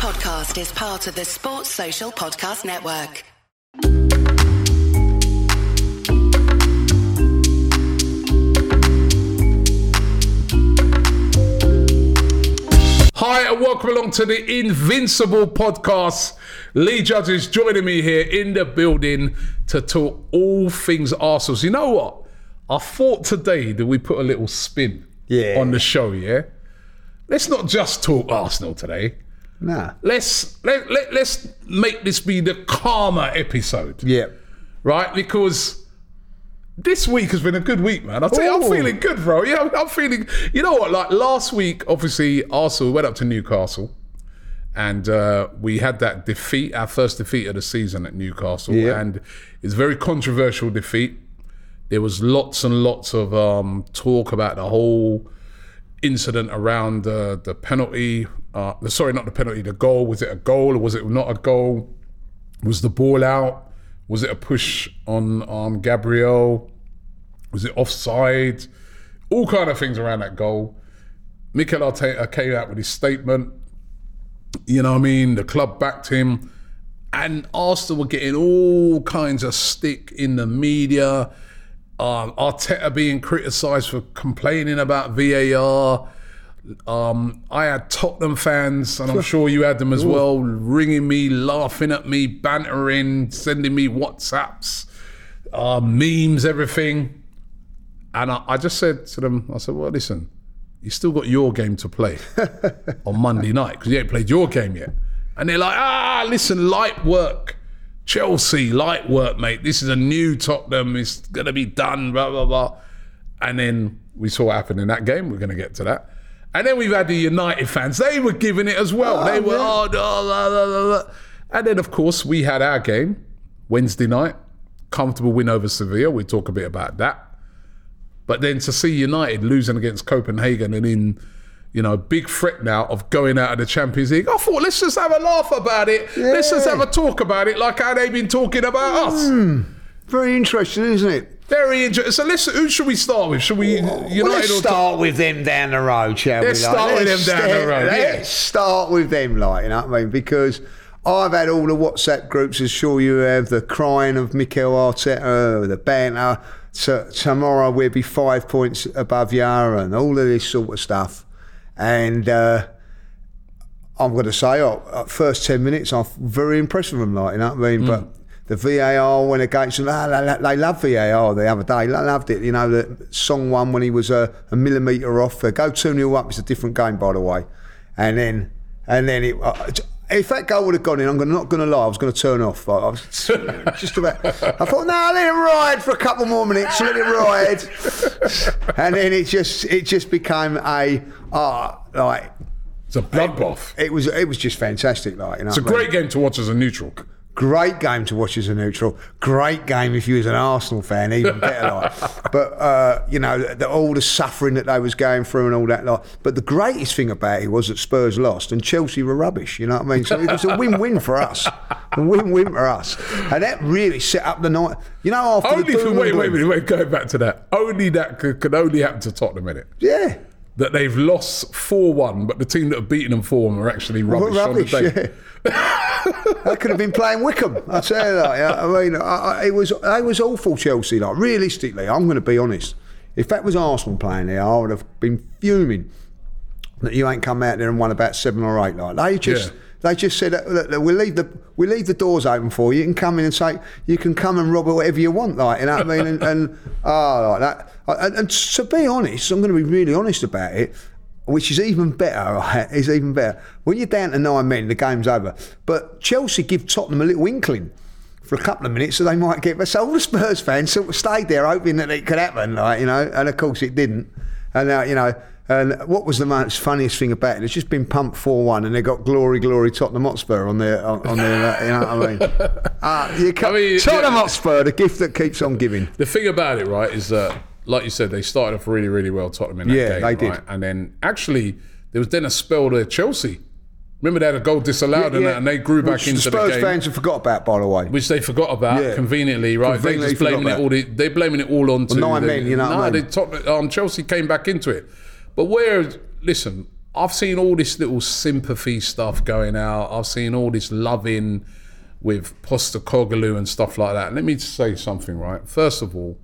podcast is part of the Sports Social Podcast Network. Hi, and welcome along to the Invincible podcast. Lee Judge is joining me here in the building to talk all things Arsenal. So you know what? I thought today that we put a little spin Yeah. on the show, yeah? Let's not just talk Arsenal today. Nah. Let's let, let, let's make this be the karma episode. Yeah. right? Because this week has been a good week, man. I'll tell you, I'm feeling good, bro. Yeah, I'm, I'm feeling. You know what? Like last week, obviously, Arsenal went up to Newcastle, and uh, we had that defeat, our first defeat of the season at Newcastle, Yeah. and it's a very controversial defeat. There was lots and lots of um, talk about the whole incident around uh, the penalty. Uh, sorry, not the penalty. The goal. Was it a goal or was it not a goal? Was the ball out? Was it a push on um, Gabriel? Was it offside? All kind of things around that goal. Mikel Arteta came out with his statement. You know what I mean? The club backed him. And Arsenal were getting all kinds of stick in the media. Um, Arteta being criticised for complaining about VAR. Um, I had Tottenham fans, and I'm sure you had them as well, ringing me, laughing at me, bantering, sending me WhatsApps, uh, memes, everything. And I, I just said to them, I said, well, listen, you still got your game to play on Monday night because you ain't played your game yet. And they're like, ah, listen, light work. Chelsea, light work, mate. This is a new Tottenham. It's going to be done, blah, blah, blah. And then we saw what happened in that game. We're going to get to that. And then we've had the United fans. They were giving it as well. they oh, were, oh, no, blah, blah, blah, blah. And then, of course, we had our game Wednesday night. Comfortable win over Sevilla. We'll talk a bit about that. But then to see United losing against Copenhagen and in, you know, big threat now of going out of the Champions League, I thought let's just have a laugh about it. Let's just have a talk about it like how they've been talking about us. Hmm. Very interesting, isn't it? Very interesting. So let's, who should we start with? Should we United well, let's start with them down the road, shall Let's we? like? start with Let's them down the start- road, yeah. Let's start with them, like, you know what I mean? Because I've had all the WhatsApp groups, as sure you have, the crying of Mikel Arteta, the banter. So tomorrow we'll be five points above Yara and all of this sort of stuff. And uh, I'm going to say, oh, uh, first 10 minutes, I'm very impressed with them, like, you know what I mean? But the VAR went against them. Ah, They, love VAR the other day. They loved it. You know, the Son one when he was a, a millimetre off. They go 2 0 up. It's a different game, by the way. And then, and then it. Uh, if that goal would have gone in, I'm not going to lie, I was going to turn off. I was just about. I thought, no, let it ride for a couple more minutes. Let it ride. and then it just, it just became a, uh, like, it's a bloodbath? it was it was just fantastic, like you know. It's a what I mean? great game to watch as a neutral. Great game to watch as a neutral. Great game if you was an Arsenal fan, even better. like. But uh, you know, the, all the suffering that they was going through and all that. Like. But the greatest thing about it was that Spurs lost and Chelsea were rubbish. You know what I mean? So it was a win-win for us. A win-win for us, and that really set up the night. You know, after Only the for wait, and wait, wait, wait, going back to that. Only that could, could only happen to Tottenham in it. yeah. That they've lost 4 1, but the team that have beaten them 4 1 are actually rubbish, rubbish, on the day. I could have been playing Wycombe. I tell you that. yeah. I mean, I, I, it was it was awful Chelsea. Like realistically, I'm going to be honest. If that was Arsenal playing there, I would have been fuming that you ain't come out there and won about seven or eight. Like they just. Yeah. They just said, "Look, look, we'll leave the we leave the doors open for you. You can come in and say you can come and rob it whatever you want, like you know what I mean." And, and oh, like that. And, and to be honest, I'm going to be really honest about it which is even better, right? Is even better. When you're down to nine men, the game's over. But Chelsea give Tottenham a little inkling for a couple of minutes, so they might get. So all the Spurs fans sort of stayed there, hoping that it could happen, like you know. And of course, it didn't. And now, you know. And what was the most funniest thing about it? It's just been pumped four one, and they got glory, glory Tottenham Hotspur on their on, on their. uh, You know what I mean? Uh, you can't, mean, Tottenham yeah. Hotspur, the gift that keeps on giving. The thing about it, right, is that, like you said, they started off really, really well, Tottenham in that Yeah, game. they did. right? And then actually, there was then a spell there, Chelsea. Remember they had a goal disallowed and, that, and they grew back Which into the Spurs the game. fans have forgot about, by the way. which they forgot about Yeah. conveniently, right? Conveniently they just blaming it all. The, they blaming it all on to nine men, you know No, I mean? they top, um, Chelsea came back into it, but where? Listen, I've seen all this little sympathy stuff going out. I've seen all this loving with Postecoglou and stuff like that. Let me say something, right? First of all,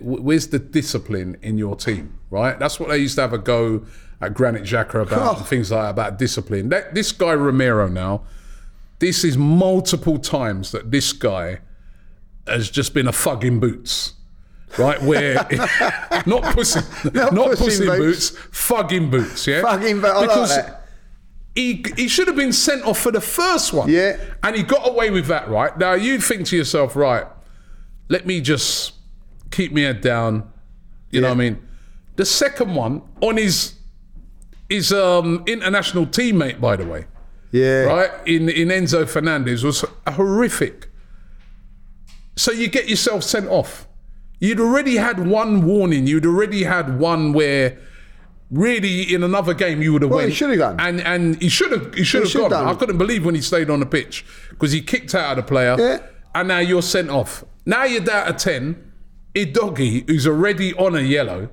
where's the discipline in your team, right? That's what they used to have a go at Granit Xhaka about oh. and things like that, about discipline. That, this guy Romero now, this is multiple times that this guy has just been a thug in boots. Right, where not pussy, not, pussy pussy boots. boots. fugging boots, yeah. Fucking, but I like Because he he should have been sent off for the first one. Yeah. And he got away with that, right? Now you think to yourself, right, let me just keep me head down. You know what I mean? The second one on his his um international teammate, by the way, Yeah. right? In in Enzo Fernandez was horrific. So you get yourself sent off. You'd already had one warning. You'd already had one where really in another game you would have Well, went. he should have gone. And and he should have he should have gone. done. I couldn't believe when he stayed on the pitch because he kicked out of the player. Yeah. And now you're sent off. Now you're down to ten. Udogie, who's already on a yellow.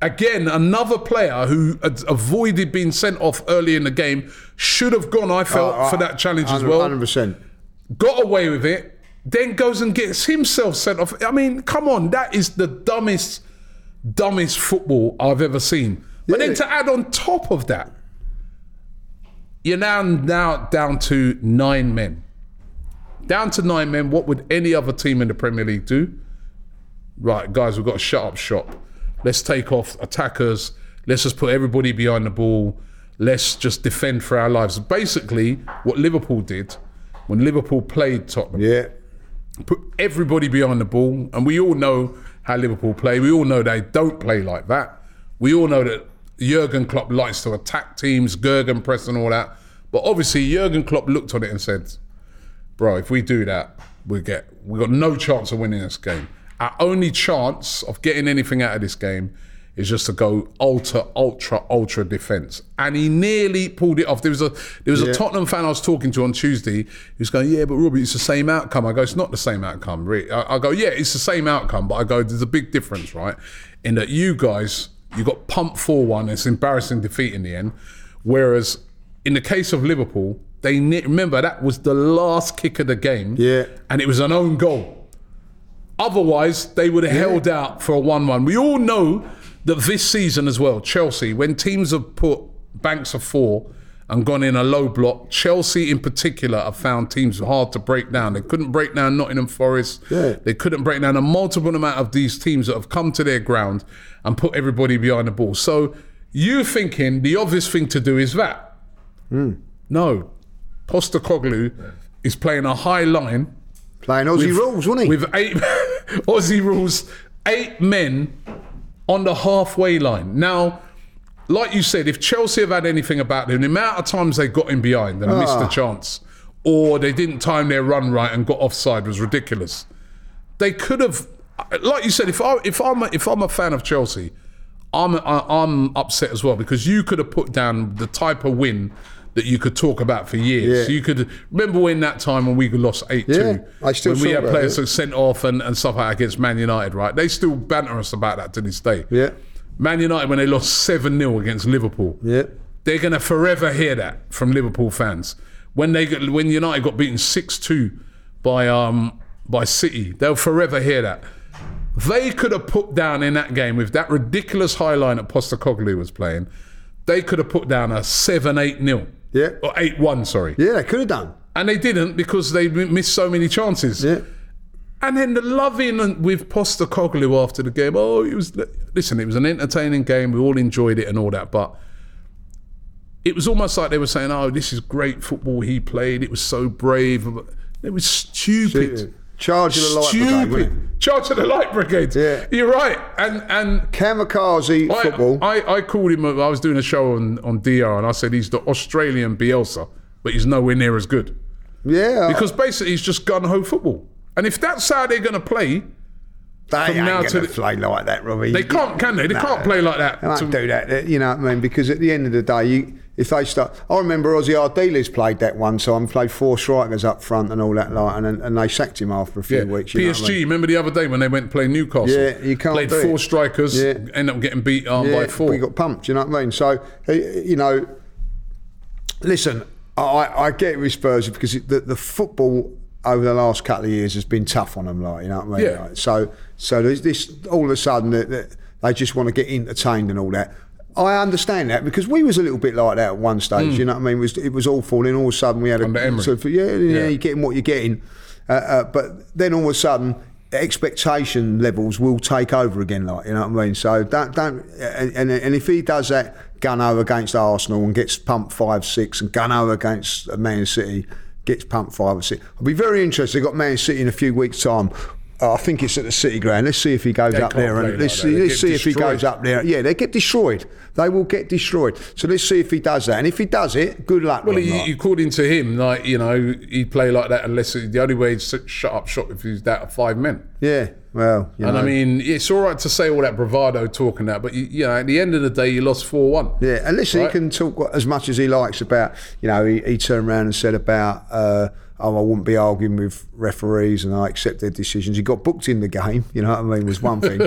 Again, another player who had avoided being sent off early in the game should have gone. I felt Uh, for that challenge as well 100%. got away with it, then goes and gets himself sent off. I mean, come on, that is the dumbest, dumbest football I've ever seen. But then to add on top of that, you're now now down to nine men. Down to nine men. What would any other team in the Premier League do? Right, guys, we've got to shut up shop. Let's take off attackers. Let's just put everybody behind the ball. Let's just defend for our lives. Basically, what Liverpool did when Liverpool played Tottenham, Yeah. put everybody behind the ball, and we all know how Liverpool play. We all know they don't play like that. We all know that Jurgen Klopp likes to attack teams, Gegenpress and all that. But obviously, Jurgen Klopp looked on it and said, "Bro, if we do that, we get we got no chance of winning this game. Our only chance of getting anything out of this game." Is just to go ultra, ultra, ultra defense, and he nearly pulled it off. There was a there was a Tottenham fan I was talking to on Tuesday. He was going, "Yeah, but Robbie, it's the same outcome." I go, "It's not the same outcome." Really. I, I go, "Yeah, it's the same outcome," but I go, "There's a big difference, right? In that you guys, you got pumped four one. It's embarrassing defeat in the end. Whereas in the case of Liverpool, they ne- remember that was the last kick of the game, Yeah. and it was an own goal. Otherwise, they would have held out for a 1 1. We all know that this season as well, Chelsea, when teams have put banks of four and gone in a low block, Chelsea in particular have found teams hard to break down. They couldn't break down Nottingham Forest. Yeah. They couldn't break down a multiple amount of these teams that have come to their ground and put everybody behind the ball. So you thinking the obvious thing to do is that. Hmm. No. Postecoglou is playing a high line Playing Aussie rules, wasn't he? with eight Aussie rules, eight men on the halfway line. Now, like you said, if Chelsea have had anything about them, the amount of times they got in behind and missed the Ah. chance, or they didn't time their run right and got offside was ridiculous. They could have, like you said, if I if I'm a, if I'm a fan of Chelsea, I'm I, I'm upset as well because you could have put down the type of win that you could talk about for years. Yeah. You could remember when that time when we lost eight Yeah, two, I still when we had players that sent off and, and stuff like that against Man United, right? They still banter us about that to this day. Yeah. Man United when they lost seven 0 against Liverpool. Yeah. They're gonna forever hear that from Liverpool fans. When they got, when United got beaten six two by um by City, they'll forever hear that. They could have put down in that game with that ridiculous high line that Postecoglou was playing. They could have put down a seven eight 0 Yeah. or eight one. Sorry, Yeah, they could have done. and they didn't because they missed so many chances. Yeah. And then the loving with Postecoglou after the game. Oh, it was listen. It was an entertaining game. We all enjoyed it and all that, but it was almost like they were saying, "Oh, this is great football he played. It was so brave." It was stupid. Charge of the light brigade, wasn't it? Stupid. Charge of the light brigade. Yeah. You're right. And and Kamikaze I, football. I, I called him. I was doing a show on on DR, and I said he's the Australian Bielsa, but he's nowhere near as good yeah. because basically he's just gun ho football. And if that's how they're going to play, they ain't now going to the- play like that, Robbie. they can't, can they? They No. can't play like that. They won't do that. You know what I mean? Because at the end of the day, you if they start, I remember Ossie Ardiles played that one time, played four strikers up front and all that, like, and, and they sacked him after a few Yeah. weeks. PSG, I mean? remember the other day when they went to play Newcastle? Yeah, you can't Played four it. strikers, Yeah. end up getting beat um, by four. We got pumped. You know what I mean? So, you know, listen, I, I get it with Spurs because it- the, the football over the last couple of years has been tough on them. Like, you know what I mean? Yeah. Like, so, so there's this all of a sudden they just want to get entertained and all that. I understand that because we was a little bit like that at one stage. You know what I mean? It was it was awful, and all of a sudden we had Mm. Unai Emery. so for, yeah, yeah, Yeah. you're getting what you're getting, uh, uh, but then all of a sudden expectation levels will take over again. Like you know what I mean? So don't don't and, and, and if he does that Gunno against Arsenal and gets pumped five six, and Gunno against Man City gets pumped five or six, I'll be very interested. They've got Man City in a few weeks' time. I think it's at the City Ground. Let's see if he goes They up there and let's that. see, let's see if he goes up there. Yeah, they get destroyed. They will get destroyed. So let's see if he does that. And if he does it, good luck. Well, to him, he, like. according to him, like you know, he'd play like that unless the only way he'd shut up shop if he's that of five men. yeah. Well, you And know. I mean, it's all right to say all that bravado talking that, but you, you know, at the end of the day, you lost four one. Yeah, and listen, Right. he can talk as much as he likes about, you know, he, he turned around and said about, uh, oh, I wouldn't be arguing with referees and I accept their decisions. He got booked in the game, you know what I mean, was one thing.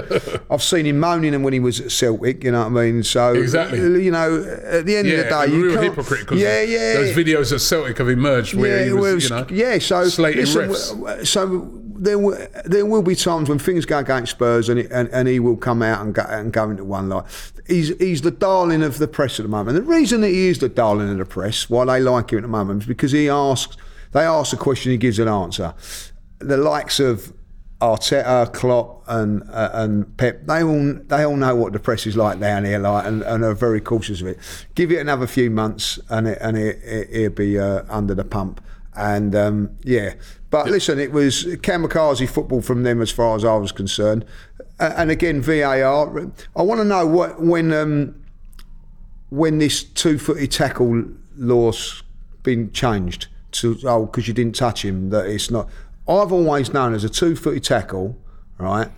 I've seen him moaning them when he was at Celtic, you know what I mean? So, Exactly. you know, at the end Yeah, of the day, you real can't. hypocrite because yeah, yeah. those videos of Celtic have emerged where he was, well, you know, yeah. So slating listen, refs. so there will, there will be times when things go against Spurs, and, it, and and he will come out and go and go into one like he's he's the darling of the press at the moment. The reason that he is the darling of the press, why they like him at the moment, is because he asks they ask a question, he gives an answer. The likes of Arteta, Klopp, and uh, and Pep, they all they all know what the press is like down here, like, and, and are very cautious of it. Give it another few months, and it, and it, it, it'll be uh, under the pump. And um, yeah, but listen, it was kamikaze football from them as far as I was concerned. Uh, and again, VAR. I want to know what when um, when this two-footed tackle law's been changed to oh because you didn't touch him that it's not. I've always known as a two-footed tackle, right?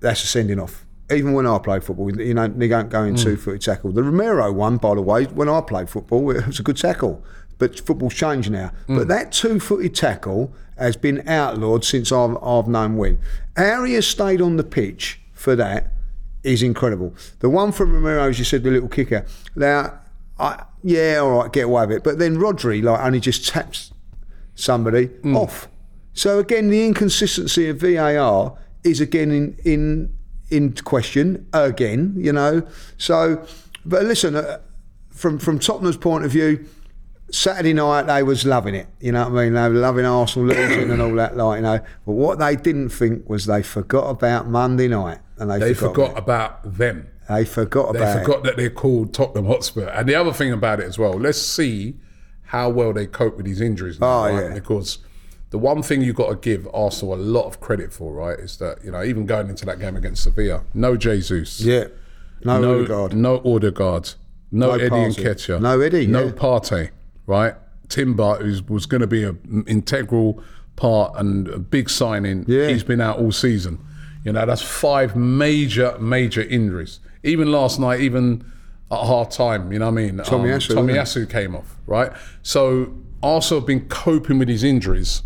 That's a sending off. Even when I played football, you know, they don't go in hmm. two-footed tackle. The Romero one, by the way, when I played football, it was a good tackle. But football's changed now. Hmm. But that two-footed tackle has been outlawed since I've, I've known when. How he has stayed on the pitch for that is incredible. The one from Romero, as you said, the little kicker. Now, I, yeah, all right, get away with it. But then Rodri, like, only just taps somebody off. So again, the inconsistency of VAR is again in in in question again. You know, so but listen, uh, from from Tottenham's point of view. Saturday night they was loving it, you know what I mean? They were loving Arsenal losing and all that, like you know. But what they didn't think was they forgot about Monday night, and they, They forgot. forgot about them. They forgot They about. it. forgot that they're called Tottenham Hotspur. And the other thing about it as well, let's see how well they cope with these injuries. Now, Oh, right? yeah. Because the one thing you've got to give Arsenal a lot of credit for, right, is that, you know, even going into that game against Sevilla, no Jesus. Yeah, no, no Odegaard. no Odegaard, no, No Eddie Partey. Nketiah, No Eddie, no yeah. Partey, right? Timber, who was going to be an integral part and a big signing, Yeah. he's been out all season. You know, that's five major, major injuries. Even last night, even at half time, you know what I mean? Tommy um, Asu, Tomiyasu came off, right? So Arsenal have been coping with these injuries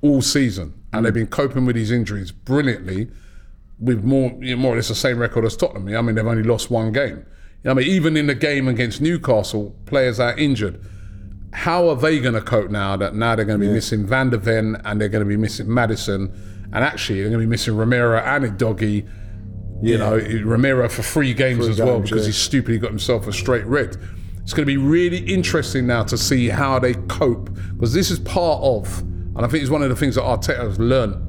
all season, and they've mm. been coping with these injuries brilliantly with more you know, more or less the same record as Tottenham. I mean, they've only lost one game. You know, I mean, even in the game against Newcastle, players are injured. How are they going to cope now that now they're going to be missing Van der Ven and they're going to be missing Maddison, and actually they're going to be missing Romero and Doggy. You know, Romero for three games Three as well games, because yeah. he stupidly got himself a straight red. It's going to be really interesting now to see how they cope because this is part of, and I think it's one of the things that Arteta has learned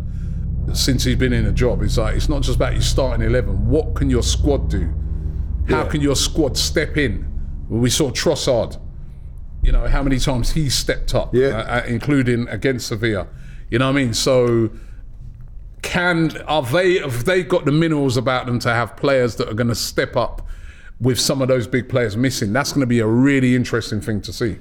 since he's been in a job. It's like it's not just about your starting eleven. What can your squad do? How can your squad step in? We saw Trossard. You know how many times he stepped up, Yeah. uh, uh, including against Sevilla. You know what I mean? So can are they have they got the minerals about them to have players that are going to step up with some of those big players missing? That's going to be a really interesting thing to see.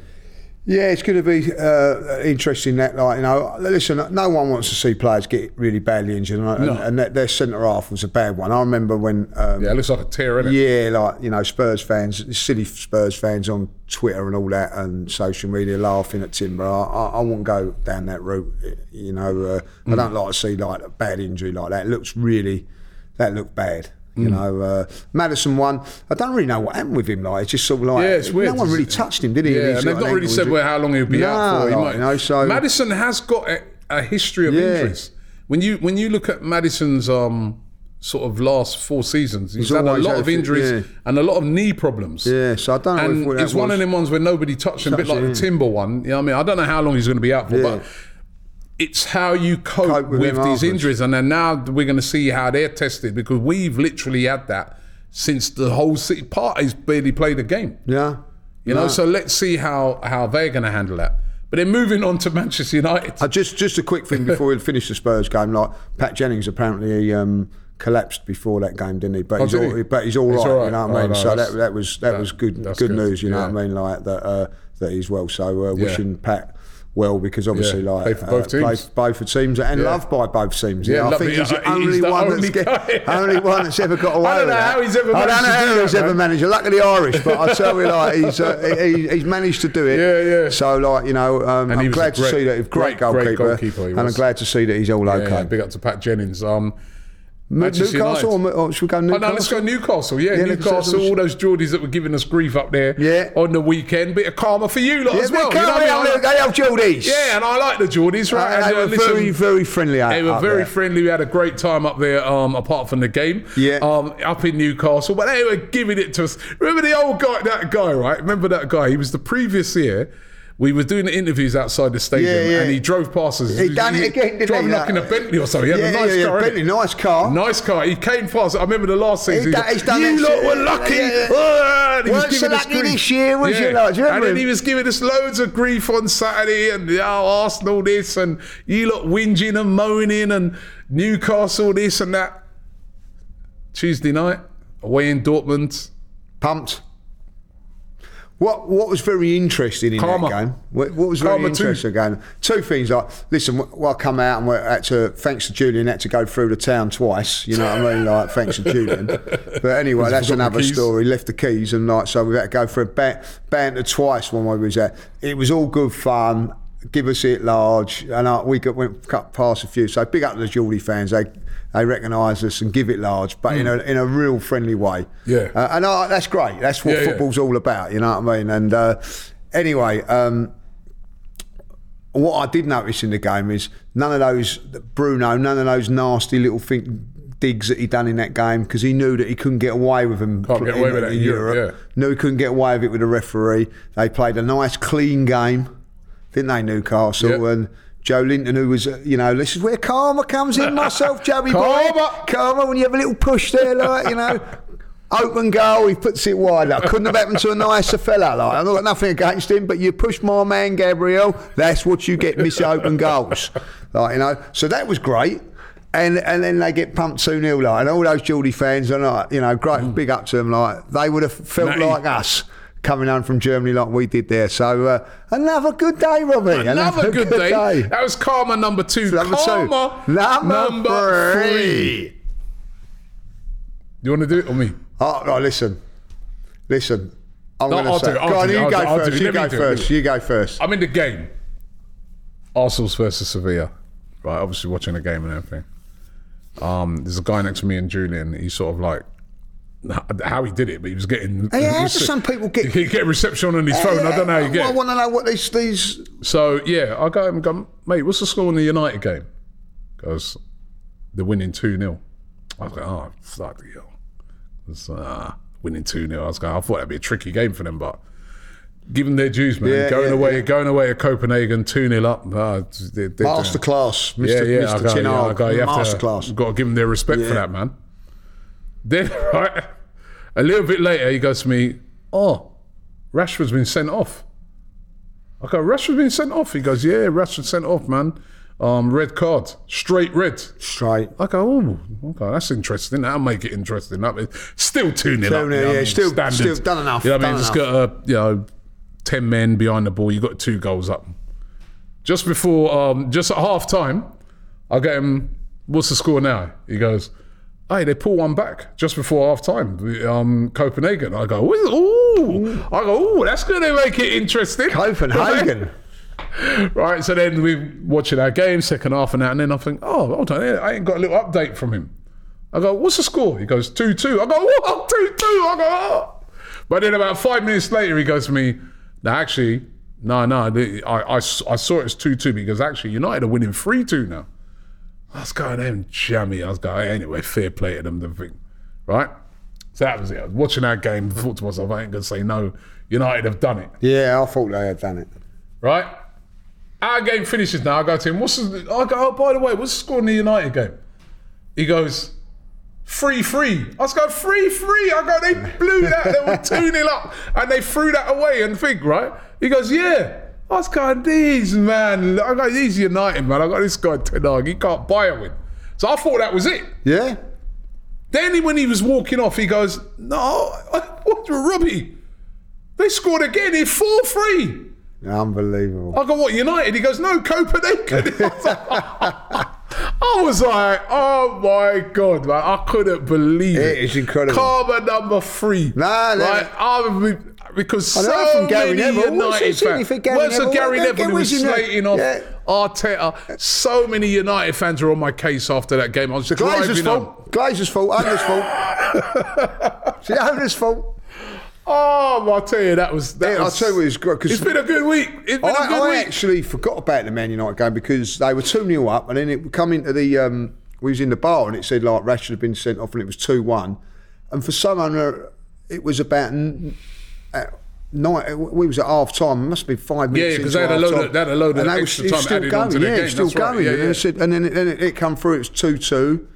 Yeah, it's going to be uh, interesting. That, like you know, listen, no one wants to see players get really badly injured, and, and, and that, their centre half was a bad one. I remember when, um, Yeah, it looks like a tear, innit? yeah, like you know, Spurs fans, silly Spurs fans on Twitter and all that, and social media laughing at Timber. I, I, I won't go down that route. You know, uh, I don't like to see like a bad injury like that. It looks really, that looked bad. You know, uh, Maddison won. I don't really know what happened with him. Like, it's just sort of like Yeah, weird. no one really touched him, did he? Yeah, and they've got not really said where how long he'll be out for. He like, might- you know, so Maddison has got a, a history of Yeah. injuries. When you when you look at Maddison's um, sort of last four seasons, he's, He's had a lot had of injuries yeah. and a lot of knee problems. Yeah, so I don't know And it's one was- of them ones where nobody touched him, a bit like him, the. Timber one. You know what I mean? I don't know how long he's going to be out for, but it's how you cope, Cope with with, these injuries. And then now we're going to see how they're tested because we've literally had that since the whole city party's barely played a game. yeah, You know, so let's see how how they're going to handle that. But then moving on to Manchester United. Uh, just just a quick thing before we finish the Spurs game. Like Pat Jennings apparently um, collapsed before that game, didn't he? But he's Oh, did all, he? but he's all He's right, all right. You know what I Oh, mean? no, so that that was that, that- was good good good. news. You know Yeah. what I mean? Like that uh, that he's well. So uh, wishing Pat. Well, because obviously, Yeah, like play for both uh, play teams. for both teams and Yeah. loved by both teams. Yeah, Yeah, I think he's the Uh, he's only the one only that's get, only one that's ever got away I don't know how he's ever I don't managed know how he's ever man. managed. Luckily Irish, but I tell you, like he's uh, he, he's managed to do it. Yeah, yeah. So, like you know, um, I'm glad a to see that. Great, great, goalkeeper, great goalkeeper and I'm glad to see that he's all okay. big up to Pat Jennings. Um, Manchester Newcastle, United. or, or should we go Oh, Newcastle? no, let's go Newcastle. Yeah, Yeah, Newcastle. All those Geordies that were giving us grief up there Yeah. on the weekend. Bit of karma for you lot Yeah, as well. you know I mean? they have Geordies. Yeah, and I like the Geordies, right? Uh, and, they uh, were listen, very, very friendly. Out, They were very there. friendly. We had a great time up there, um, apart from the game. Yeah. Um, up in Newcastle, but they were giving it to us. Remember the old guy, that guy, right? Remember that guy? He was the previous year. We were doing the interviews outside the stadium, Yeah, yeah. and he drove past us. He done it again, didn't driving he? like in a Bentley or something. He had Yeah, a nice yeah, car. Bentley, nice car. Nice car. He came past. I remember the last season. He done- he's done you lot were lucky. Yeah. Ah, he Weren't so lucky this year, was you lot? Do you and then he was giving us loads of grief on Saturday and oh, Arsenal this and you lot whinging and moaning and Newcastle this and that. Tuesday night, away in Dortmund. Pumped. What what was very interesting in Karma. that game? What, what was very too. interesting game? Two things. Like, listen, well, I come out and we had to, thanks to Julian, had to go through the town twice. You know what I mean? Like, thanks to Julian. But anyway, that's another story. Left the keys and like, so we had to go for a ban- banter twice when we was there. It was all good fun. Give us it large, and uh, we got went cut past a few. So big up to the Geordie fans. They they recognise us and give it large, but in a in a real friendly way. Mm. Yeah. Uh, and uh, that's great. That's what Yeah, yeah. football's all about. You know what I mean? And uh, anyway, um, what I did notice in the game is none of those Bruno, none of those nasty little thing, digs that he done in that game because he knew that he couldn't get away with them Can't get away with that in Europe, yeah. Knew he couldn't get away with it with the referee. They played a nice, clean game, didn't they, Newcastle? Yeah. And Joelinton, who was, uh, you know, this is where karma comes in, myself, Joey boy. Karma. Karma, when you have a little push there, like, you know. Open goal, he puts it wide. Like, couldn't have happened to a nicer fella. Like, I've got nothing against him, but you push my man Gabriel, that's what you get, miss open goals. Like, you know, so that was great. And and then they get pumped 2 0, like, and all those Geordie fans are like, you know, great, big up to them. Like, they would have felt Matty. like us coming home from Germany like we did there. So, uh, another good day, Robbie. Another good, day. That was Karma number two. Number two. Karma Number three. You want to do it or me? Oh, no, listen. Listen. I'm No, going to say. do Go on, do you I'll go do it, I'll do first. You go first. You go first. I'm in the game. Arsenal's versus Sevilla. Right, obviously watching the game and everything. Um, there's a guy next to me and Julian. He's sort of like how he did it, but he was getting. How do some people get- He get reception on his phone. I don't know how you get. I want to know what these these. So yeah, I go and go, mate. What's the score in the United game? Goes, they're winning two 0 I was like, oh fuck the hell. It's uh, winning two 0 I was going, I thought that'd be a tricky game for them, but give them their dues, man. Yeah, going yeah, away, yeah. going away to Copenhagen, two 0 up. Uh, they, they, Masterclass, Mr. Yeah, yeah, I Mr. go, yeah, I go, you have Masterclass. got to give them their respect for that, man. Then right, a little bit later, he goes to me, oh, Rashford's been sent off. I go, Rashford's been sent off. He goes, yeah, Rashford's sent off, man. Um, red card, straight red. Straight. I go, oh, okay, that's interesting. That'll make it interesting. Is still 2 0 up. 2-0, you know what I yeah, mean? still- still done enough, You know what I mean? Just enough. got to, you know, ten men behind the ball. You got two goals up. Just before, um, just at half time, I get him. What's the score now? He goes, "Hey, they pull one back just before half time. Um, Copenhagen." I go, "Ooh!" I go, "Ooh, that's going to make it interesting." Copenhagen. right. So then we're watching our game, second half and that, and then I think, oh, hold on, I ain't got a little update from him. I go, what's the score? He goes, 2 2. I go, what? 2 2. I go, oh. But then about five minutes later, he goes to me, no, actually, no, no, I, I, I saw it as 2 2 because actually United are winning 3 2 now. I was going, them jammy. I was going, anyway, fair play to them, the thing. Right? So that was it. I was watching our game, thought to myself, I ain't going to say no. United have done it Yeah, I thought they had done it. right? Our game finishes now. I go to him. What's the, I go? Oh, by the way, what's the score in the United game? He goes three three. I was going three three. I go. They blew that. They were two 0 up, and they threw that away. And think right. He goes, yeah. I was going, these man. I got these United man. I got this guy Ten Hag. He can't buy a win. So I thought that was it. Yeah? Then when he was walking off, he goes, no, what's Robbie? They scored again. It's four three. Unbelievable. I go, what, United? He goes, no, Copenhagen. I was like, oh my God, man. I couldn't believe it. It is incredible. Karma number three. No, no. Right? I would- because I so from Gary many Neville. United fans. Gary Well, so Neville, Gary Neville who was where's he now? slating off Yeah. Arteta. So many United fans were on my case after that game. I was Glazers' fault. Glazers' fault. Owner's fault. it's the fault. Oh, I'll tell you, that was. That Yeah, I'll tell you what, it's great, 'cause- It's been a good week. It's been a I, good I week. actually forgot about the Man United game because they were 2 0 up, and then it would come into the. Um, we was in the bar and it said like Rashford had been sent off and it was 2 1. And for someone, uh, it was about. At, Night, we was at half time. It must have been five minutes. Yeah, 'cause into they had a load of- they had a load of And extra it time still added going. onto the yeah, game, it's still that's right. going. Yeah, and, then yeah. it said, and then, it, then it, it come through. It was two two.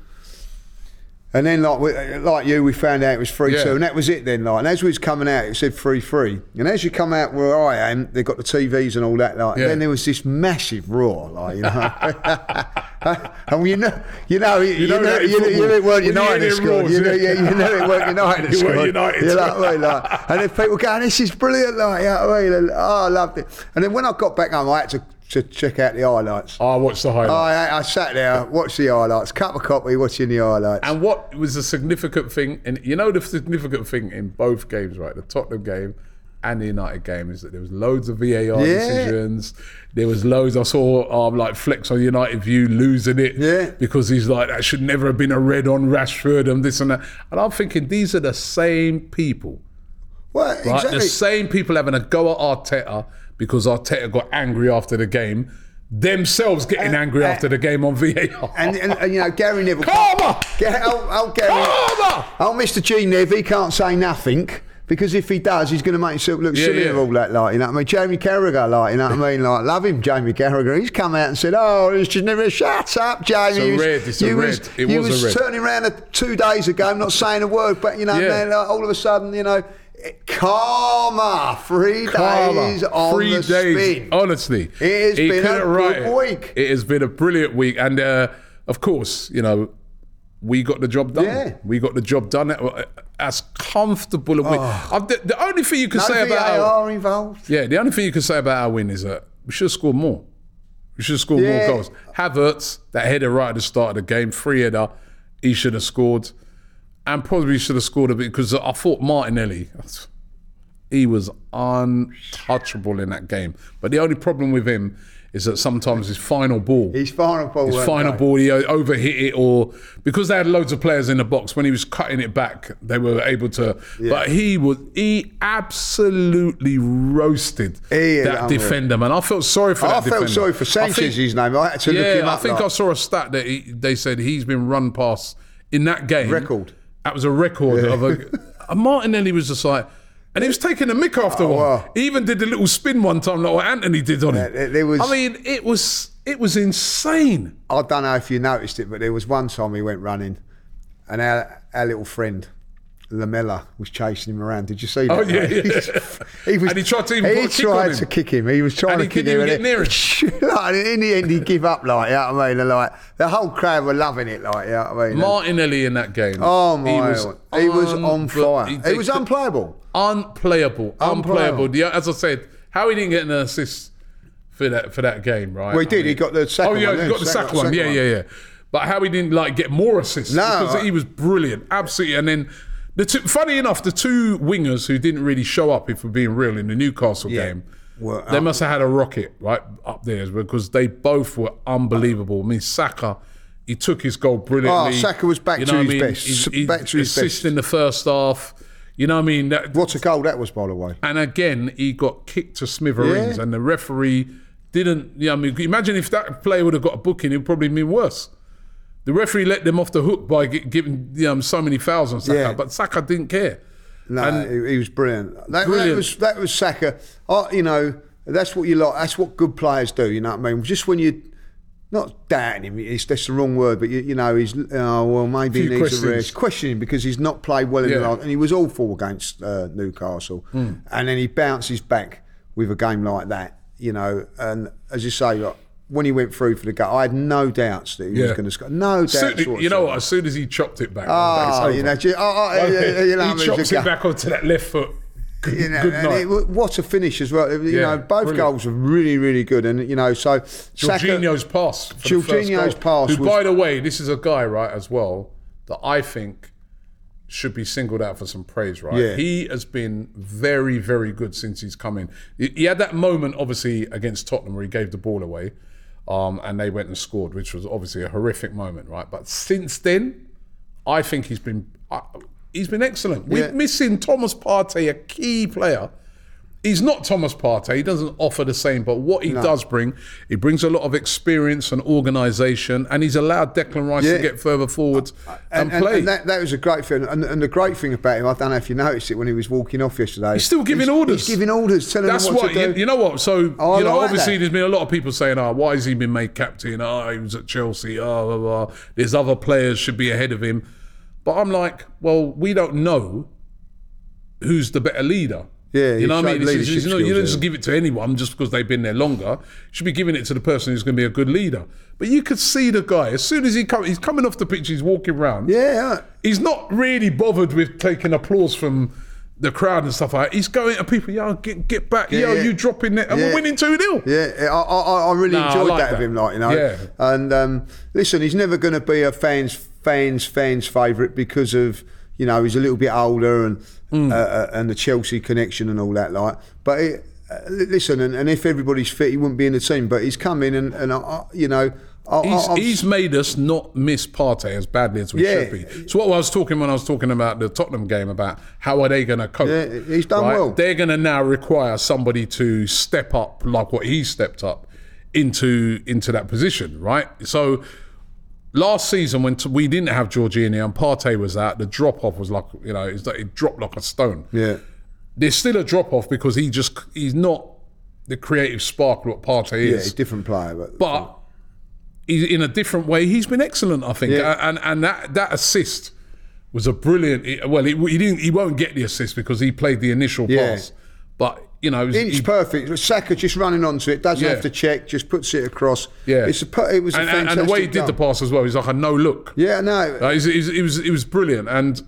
And then, like we, like you, we found out it was three Yeah. two, and that was it. Then, like, and as we was coming out, it said three three. And as you come out where I am, they got the TVs and all that. Like, Yeah. and then there was this massive roar, like you know. and you know, you know, you, know know, you, know, you, know it weren't you United scored. You know, yeah. yeah, you know it weren't United You weren't. United. You know what Like, and then people going, "This is brilliant!" Like, you know what I mean? And, oh, I loved it. And then when I got back home, I had to, to check out the highlights. I watched the highlights. I, I sat there, watched the highlights, cup of coffee, watching the highlights. And what was the significant thing, and you know the significant thing in both games, right? The Tottenham game and the United game is that there was loads of VAR Yeah. decisions. There was loads. I saw um, like Flex on United View losing it Yeah. because he's like that should never have been a red on Rashford and this and that. And I'm thinking these are the same people, well, right? exactly. The same people having a go at Arteta because Arteta got angry after the game. Themselves getting angry uh, after the game on VAR. And, and, you know, Gary Neville. Karma! Ga- oh, oh, Gary. Karma! Oh, Mr. G Nev, he can't say nothing. Because if he does, he's going to make himself look Yeah, silly yeah. all that, like, you know what I mean? Jamie Carragher, like, you know what I mean? Like, love him, Jamie Carragher. He's come out and said, oh, it's just never, shut up, Jamie. It's a You was- red, it's a red. Was, It you was a was red. turning around two days ago, not saying a word, but, you know, Yeah. man, like, all of a sudden, you know, karma, three Karma. days on Three the days. spin. Honestly, It has He been a good it. week. It has been a brilliant week, and uh, of course, you know, we got the job done. Yeah. We got the job done. uh, As comfortable a win. Uh, the, the only thing you can No say about our, VAR involved. yeah, the only thing you can say about our win is that we should have scored more. We should have scored Yeah. more goals. Havertz, that header right at the start of the game, free header, he should have scored, and probably should have scored a bit because I thought Martinelli, he was untouchable in that game. But the only problem with him is that sometimes his final ball, His final ball. his final ball, he overhit it, or because they had loads of players in the box when he was cutting it back, they were able to. But he was he absolutely roasted He that defender, man. I felt sorry for I that felt defender. sorry for I think- his name. I had to look him yeah, up. I think like- I saw a stat that he, they said he's been run past in that game. Record. That was a record of a. Martinelli was just like. And he was taking a mick after a while. wow. He even did a little spin one time, like what Antony did on. Yeah, there was- I mean, it was it was insane. I don't know if you noticed it, but there was one time he went running, and our, our little friend Lamela was chasing him around. Did you see that? Oh, yeah, yeah. he was. And he tried to even He put a kick on tried him. to kick him. He was trying And to he kick couldn't him. even and get it- like, in the end, he give up. Like, you know what I mean? And, like the whole crowd were loving it. Like, you know what I mean? Martinelli in that game. oh my! He was, on fire. he- they was unplayable. unplayable, unplayable. Unplayable. As I said, how he didn't get an assist for that for that game, right? Well, he I did. he got the second Oh yeah, one. he got the second one. Yeah, yeah, yeah. But how he didn't like get more assists No, because I- he was brilliant, absolutely. And then the two, funny enough, the two wingers who didn't really show up, if we're being real, in the Newcastle Yeah. game, Were they must have had a rocket right up there because they both were unbelievable. I mean, Saka. He took his goal brilliantly. Oh, Saka was back you to his I mean? best. He- S- he back to his best. in the first half. You know what I mean? That, What a goal that was, by the way. and again, he got kicked to smithereens, Yeah. and the referee didn't. Yeah, I mean, imagine if that player would have got a booking, it would probably been worse. The referee let them off the hook by giving you know, so many fouls on Saka, Yeah. but Saka didn't care. No, And- he, was brilliant. That, that Brilliant. was that was Saka. Oh, you know, that's what you like. That's what good players do. You know what I mean? Just when you not doubting him, it's that's the wrong word, but you, you know, he's oh well, maybe he needs questions. a rest. Questioning because he's not played well in the last, and he was awful against uh, Newcastle, Hmm. and then he bounces back with a game like that. You know, and as you say, like, when he went through for the goal, I had no doubts that he was going to score. No doubts. Soon- you know what? As soon as he chopped it back, Oh, you know, oh, oh, know, you know, he it's a chops go- it back onto that left foot. Good, you know, good and night. it, what a finish as well. You Yeah, know, both brilliant. goals were really, really good, and you know, so Saka, Jorginho's pass. Jorginho's pass Who, was- by the way, this is a guy, right, as well, that I think should be singled out for some praise, right? Yeah. He has been very, very good since he's come in. He had that moment, obviously, against Tottenham where he gave the ball away um, and they went and scored, which was obviously a horrific moment, right? But since then, I think he's been uh, he's been excellent. We're Yeah. missing Thomas Partey, a key player. He's not Thomas Partey. He doesn't offer the same, but what he does bring, he brings a lot of experience and organisation, and he's allowed Declan Rice Yeah. to get further forwards uh, uh, and, play. and that, that was a great thing. And, and the great thing about him, I don't know if you noticed it when he was walking off yesterday. He's still giving orders. He's giving orders, telling That's them what, what you, you know. What so Oh, you know, like obviously, that. there's been a lot of people saying, "Oh, why has he been made captain? Oh, he was at Chelsea. Oh, blah, blah. there's other players should be ahead of him." But I'm like, well, we don't know who's the better leader. Yeah, you know what I mean. shown It's- it's- you, know, you don't skills, just give it to anyone just because they've been there longer. You should be giving it to the person who's going to be a good leader. But you could see the guy as soon as he come, he's coming off the pitch, he's walking around yeah, he's not really bothered with taking applause from the crowd and stuff like that. He's going to people, yo, get get back, yo, yeah. you dropping it, and Yeah. we're winning 2 0. Yeah, I, I, I really Nah, I enjoyed like that, of him, like you know. Yeah. And um, listen, he's never going to be a fans, fans, fans' favourite because of you know he's a little bit older and Hmm. uh, uh, and the Chelsea connection and all that, like. But it, uh, listen, and, and if everybody's fit, he wouldn't be in the team. But he's come in and, and I, I, you know, I, He's, he's made us not miss Partey as badly as we Yeah. should be. So what I was talking when I was talking about the Tottenham game about how are they going to cope? Yeah, he's done well. They're going to now require somebody to step up like what he stepped up into into that position, right? So last season when t- we didn't have Jorginho and Partey was out, the drop off was like you know it's like it dropped like a stone. yeah. There's still a drop off because he just he's not the creative spark what Partey Yeah, is he's a different player, but, but he's in a different way. He's been excellent, I think, Yeah. and and that that assist was a brilliant. Well, he, he didn't. He won't get the assist because he played the initial Yeah. pass, but you know, he- Inch perfect. Saka just running onto it, doesn't Yeah. have to check, just puts it across. yeah, it's a, it was a and, and- fantastic and the way he did the pass as well. He's like a no look. Yeah, no, Uh, he's- he's- it was it was brilliant, and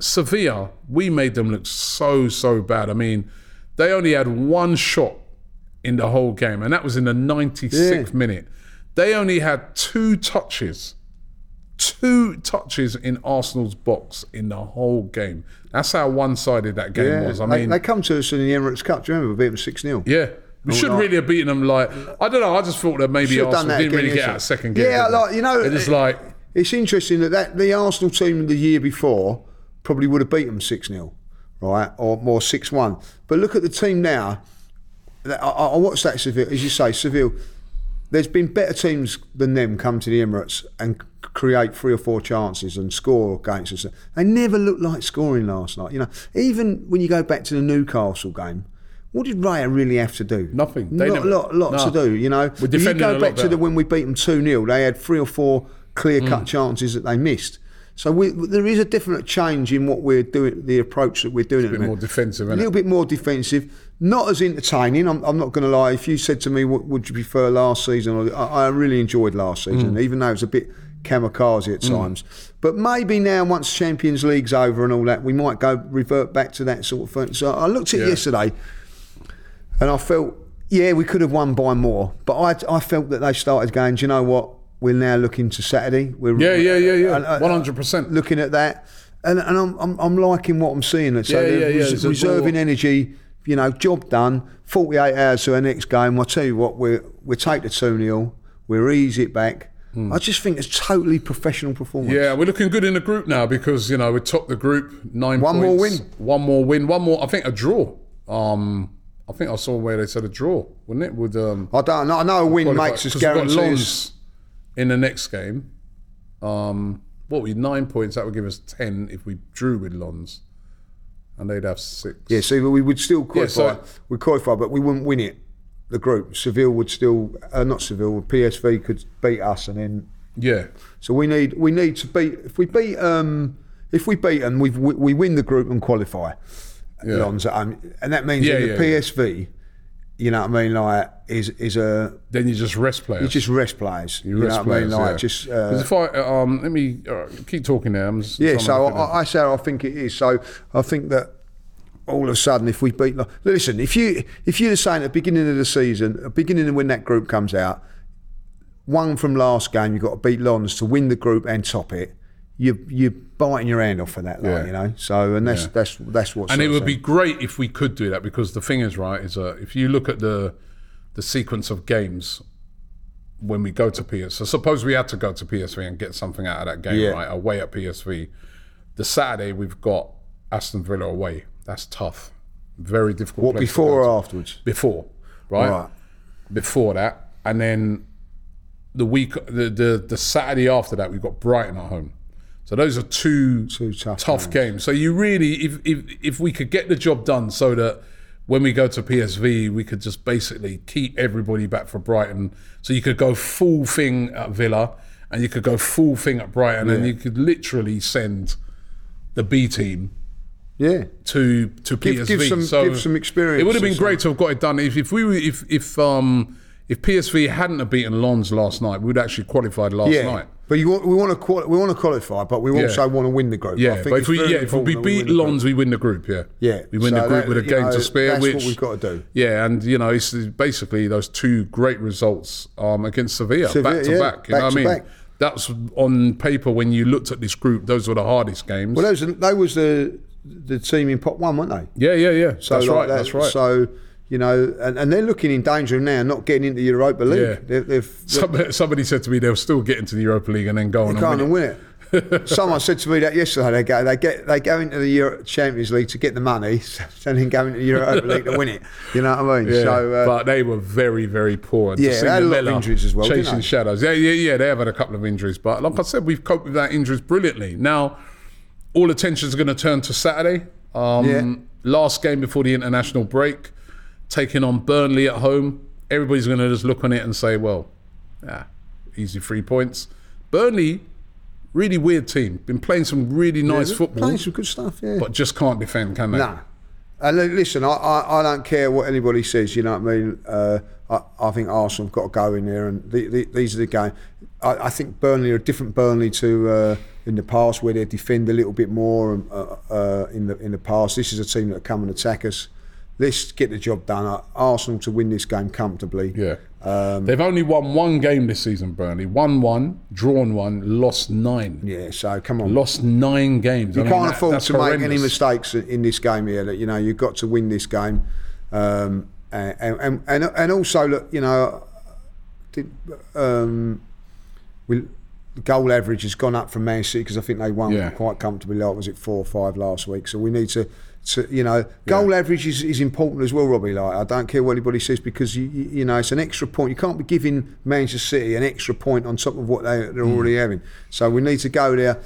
Sevilla we made them look so so bad. I mean, they only had one shot in the whole game, and that was in the 96th Yeah. minute. They only had two touches, two touches in Arsenal's box in the whole game. That's how one-sided that game yeah. was. I they, mean, they come to us in the Emirates Cup. Do you remember? We beat them six 0 yeah. We should like- really have beaten them. Like I don't know. I just thought that maybe Should Arsenal that didn't really get out of second gear. Yeah, like you know, it is like it's interesting that, that the Arsenal team the year before probably would have beat them six 0 right, or more six one. But look at the team now. I, I watched that Seville, as you say, Seville. There's been better teams than them come to the Emirates and create three or four chances and score against us. They never looked like scoring last night. You know, even when you go back to the Newcastle game, what did Raya really have to do? Nothing. They Not lot, lot no. to do. You know, We're When you go back to the when we beat them 2 0, they had three or four clear cut Mm. chances that they missed. So we, there is a definite change in what we're doing, the approach that we're doing. a bit more defensive, a little bit more defensive, not as entertaining. I'm, I'm not going to lie. If you said to me, what would you prefer last season? I, I really enjoyed last Mm. season, even though it was a bit kamikaze at times. But maybe now, once Champions League's over and all that, we might go revert back to that sort of thing. So I looked at it Yeah. yesterday. and I felt yeah we could have won by more, but I I felt that they started going. Do you know what? We're now looking to Saturday. We're Yeah, yeah, yeah, yeah. uh, 100%. looking at that, and and I'm I'm, I'm liking what I'm seeing. So Yeah, yeah, yeah. res- a reserving energy. You know, job done. 48 hours to our next game. I'll tell you what, we we take the two 0 We ease it back. I just think it's totally professional performance. Yeah, we're looking good in the group now because you know we top the group nine. One more win. One more win. One more. I think a draw. Um, I think I saw where they said a draw, wouldn't it? With um, I don't know. I know a win makes us 'cause we've got guarantees. In the next game. Um, what we nine points that would give us ten if we drew with Lens, and they'd have six. Yeah, see, we would still qualify. so- we qualify, but we wouldn't win it. The group, Seville would still, uh, not Seville, PSV could beat us, and then yeah, so we need we need to beat. If we beat, um, if we beat them, we we win the group and qualify. Yeah. At and that means Yeah, that yeah, the yeah. PSV, you know what I mean, like is is a then you just rest players. you just rest players. You, rest know what I mean, players, like yeah. just. Uh, if I um, let me uh, keep talking just Yeah, so I, I say I think it is. So I think that all of a sudden, if we beat, listen, if you if you're saying at the beginning of the season, at the beginning of when that group comes out, one from last game, you've got to beat Lens to win the group and top it. You you're biting your hand off for that, like, Yeah. you know. So and that's Yeah. that's that's what. and it would be great if we could do that because the thing is right is uh, if you look at the the sequence of games when we go to PS so suppose we had to go to PSV and get something out of that game Yeah. right away at PSV the Saturday we've got Aston Villa away that's tough very difficult what before or afterwards. before right? Right. before that and then the week the, the the Saturday after that we've got Brighton at home so those are two, Two tough games. So you really, if, if if we could get the job done, so that when we go to PSV, we could just basically keep everybody back for Brighton. So you could go full thing at Villa, and you could go full thing at Brighton, and you could literally send the B team Yeah. to to Give- PSV. give some- so give some experience It would have been great to have got it done. If if we were, if if um if PSV hadn't have beaten Lens last night, we'd actually qualified last Yeah, night. but you want, we want to quali- we want to qualify, but we Yeah. also want to win the group. Yeah, but if we yeah if we beat group. Lens, we win the group. Yeah, Yeah, we win so the group that- with a game know, to spare. that's which what we've got to do. Yeah, and you know it's basically those two great results um, against Sevilla, Sevilla, back to yeah, back. You know what I mean? back. That's on paper when you looked at this group. Those were the hardest games. Well, those they was the the team in pot one, weren't they? yeah, yeah, yeah. So that's like right. that- That's right. So you know, and, and they're looking in danger now, not getting into the Europa League. Yeah. They've, they've, Somebody, somebody said to me they'll still get into the Europa League and then go on can't and win. win it. Someone said to me that yesterday. They go, they get, they go into the Euro Champions League to get the money, and then go into the Europa League to win it. You know what I mean? Yeah, So, uh, but they were very, very poor. And Yeah, they had a lot of injuries as well, Chasing shadows. Yeah, yeah, yeah. They have had a couple of injuries, but like I said, we've coped with that injuries brilliantly. Now, all attention is going to turn to Saturday. Um, Yeah. Last game before the international break, taking on Burnley at home. Everybody's going to just look on it and say, "Well, ah, easy three points." Burnley, really weird team. Been playing some really nice they're football, playing some good stuff. Yeah. but just can't defend, can they? Nah. And listen, I, I, I don't care what anybody says. You know what I mean? Uh, I, I think Arsenal have got to go in there, and the, the, these are the games. I, I think Burnley are a different Burnley to uh, in the past, where they defend a little bit more uh, uh, in the in the past. This is a team that come and attack us. Let's get the job done. Uh, Arsenal to win this game comfortably. Yeah. Um, They've only won one game this season, Burnley. Won one, drawn one, lost nine. Yeah. So come on. Lost nine games. You I can't that- afford to make any mistakes in this game here. That you know you've got to win this game, um, and, and and and also look, you know, did, um, we, the goal average has gone up from Man City because I think they won Yeah. quite comfortably. Like was it four or five last week? So we need to. to you know, goal average is, is important as well, Robbie. Like I don't care what anybody says because you, you you know it's an extra point. You can't be giving Manchester City an extra point on top of what they, they're Hmm. already having. So we need to go there.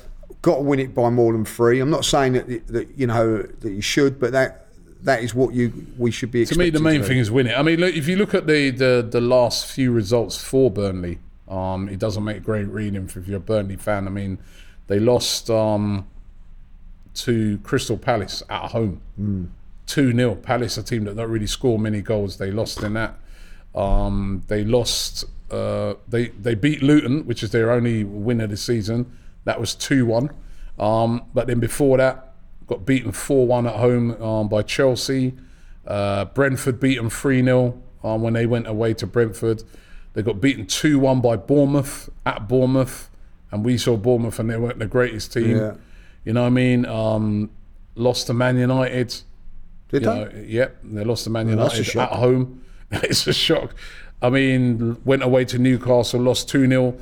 Got to win it by more than three. I'm not saying that that you know that you should, but that that is what you we should be. To me, the main thing is win it. I mean, look, if you look at the, the, the last few results for Burnley, um, it doesn't make great reading if you're a Burnley fan. I mean, they lost um, to Crystal Palace at home. Hmm. 2 0. Palace, a team that don't really score many goals, they lost in that. Um, they lost, uh, they, they beat Luton, which is their only win of the season. That was 2 1. Um, but then before that, got beaten 4 1 at home um, by Chelsea. Uh, Brentford beat them 3 0 um, when they went away to Brentford. They got beaten 2 1 by Bournemouth at Bournemouth. And we saw Bournemouth and they weren't the greatest team. Yeah. You know what I mean? Um, lost to Man United. Did You they? know, yep, they lost to Man a United at home. it's a shock. I mean, went away to Newcastle, lost 2 0.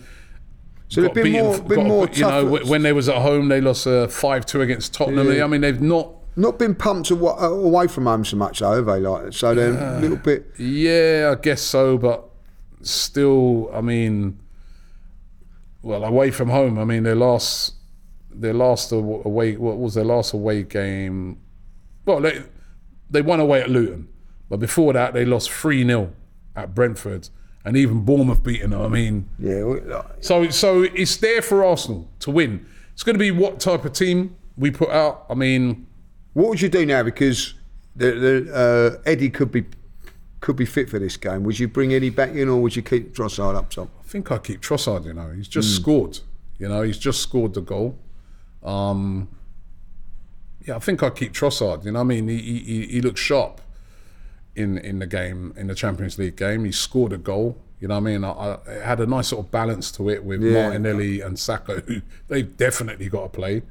So they've been more, been more you know, tough. wh- when they was at home, they lost a 5 2 against Tottenham. Yeah. I mean, they've not not been pumped away from home so much, though, have they? Like, so they're a little bit. Yeah, I guess so, but still, I mean, well, away from home. I mean, their last, their last away. What was their last away game? Well, they they won away at Luton, but before that, they lost three 0 at Brentford, and even Bournemouth beating them. I mean, Yeah, so so it's there for Arsenal to win. It's going to be what type of team we put out. I mean, what would you do now? Because the, the, uh, Eddie could be could be fit for this game. Would you bring Eddie back in, or would you keep Trossard up top? I think I keep Trossard. You know, he's just scored. You know, he's just scored the goal. Um, yeah, I think I keep Trossard. You know, I mean, he, he he looks sharp in in the game in the Champions League game. He scored a goal. You know, what I mean, I, I it had a nice sort of balance to it with Yeah. Martinelli and Saka, who they've definitely got to play.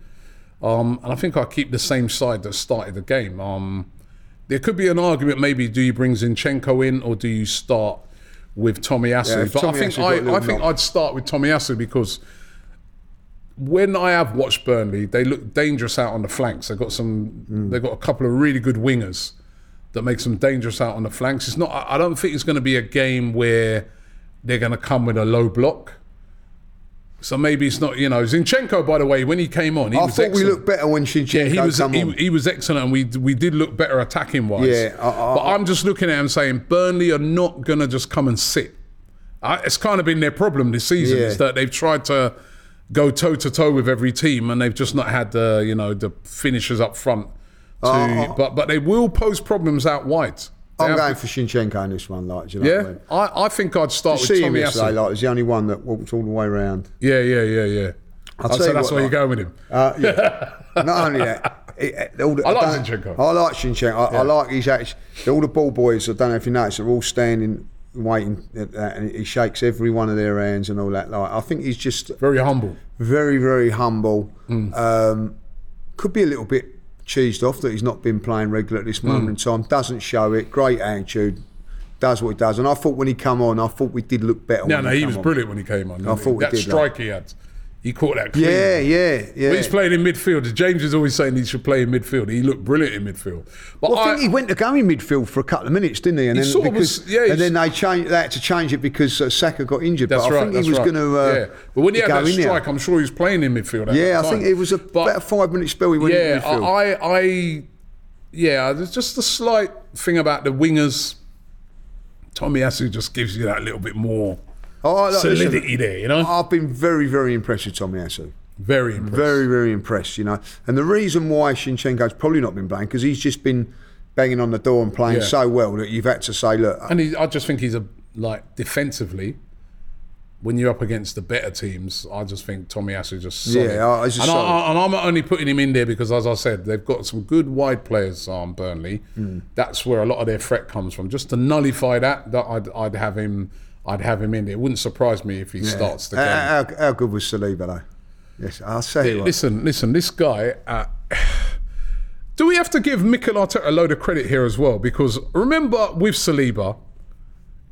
Um, and I think I keep the same side that started the game. Um, there could be an argument, maybe, do you bring Zinchenko in or do you start with Tomiyasu? Yeah, if but I think I, I think. I'd start with Tomiyasu because when I have watched Burnley, they look dangerous out on the flanks. They've got some. Mm. They've got a couple of really good wingers that makes them dangerous out on the flanks. It's not. I I don't think it's going to be a game where they're going to come with a low block. So maybe it's not. You know, Zinchenko. By the way, when he came on, he I was thought we looked better when Zinchenko Yeah, he was come he, on. he was excellent, and we we did look better attacking wise. Yeah, I- I- but I'm just looking at him saying Burnley are not gonna just come and sit. I, it's kind of been their problem this season Yeah. is that they've tried to go toe to toe with every team, and they've just not had the you know the finishers up front. To, but but they will pose problems out wide. I'm going for Zinchenko in this one, like, do you know what I yeah, mean? I, I think I'd start with See him Tommy yesterday, Asu. like, he's the only one that walked all the way around. Yeah, yeah, yeah, yeah. I'll so you that's why you're going with him. Uh, yeah. Not only that, it, all the, I like don't- I like Zinchenko. I, I like his action. All the ball boys, I don't know if you noticed, are all standing, waiting, at that, and he shakes every one of their hands and all that. Like, I think he's just Very humble. very, very humble. Hmm. Um, could be a little bit cheesed off that he's not been playing regular at this moment in time. Doesn't show it. Great attitude. Does what he does. And I thought when he come on, I thought we did look better. No, no, he he was on. brilliant when he came on. I thought that did, strike he had, he caught that. Clean. Yeah, yeah, yeah. But he's playing in midfield. James is always saying he should play in midfield. He looked brilliant in midfield. But Well, I, I, think he went to go in midfield for a couple of minutes, didn't he? And He then sort of because, was- yeah, and then they changed. They had to change it because uh, Saka got injured. that's but I right. think that's he was right. going to. Uh, yeah. But when he had that in there. strike, I'm sure he was playing in midfield. Yeah, I time. think it was a But- about a five minute spell. He went Yeah, in midfield. I, I, I, yeah. There's just a slight thing about the wingers. Tomiyasu just gives you that little bit more Oh, I like- listen, solidity there. You know, I've been very, very impressed with Tomiyasu. very impressive. Very, very impressed, you know. And the reason why Zinchenko's probably not been playing because he's just been banging on the door and playing Yeah. so well that you've had to say, look, And he, I just think he's a like defensively. When you're up against the better teams, I just think Tomiyasu just solid. Yeah, I- I just and, solid. I, and I'm only putting him in there because, as I said, they've got some good wide players on Burnley. Hmm. That's where a lot of their threat comes from. Just to nullify that, that I'd, I'd have him. I'd have him in there. It wouldn't surprise me if he starts the game. how, how, how good was Saliba though? Yes, I'll say you. Listen, listen. This guy. Uh, do we have to give Mikel Arteta a load of credit here as well? Because remember with Saliba,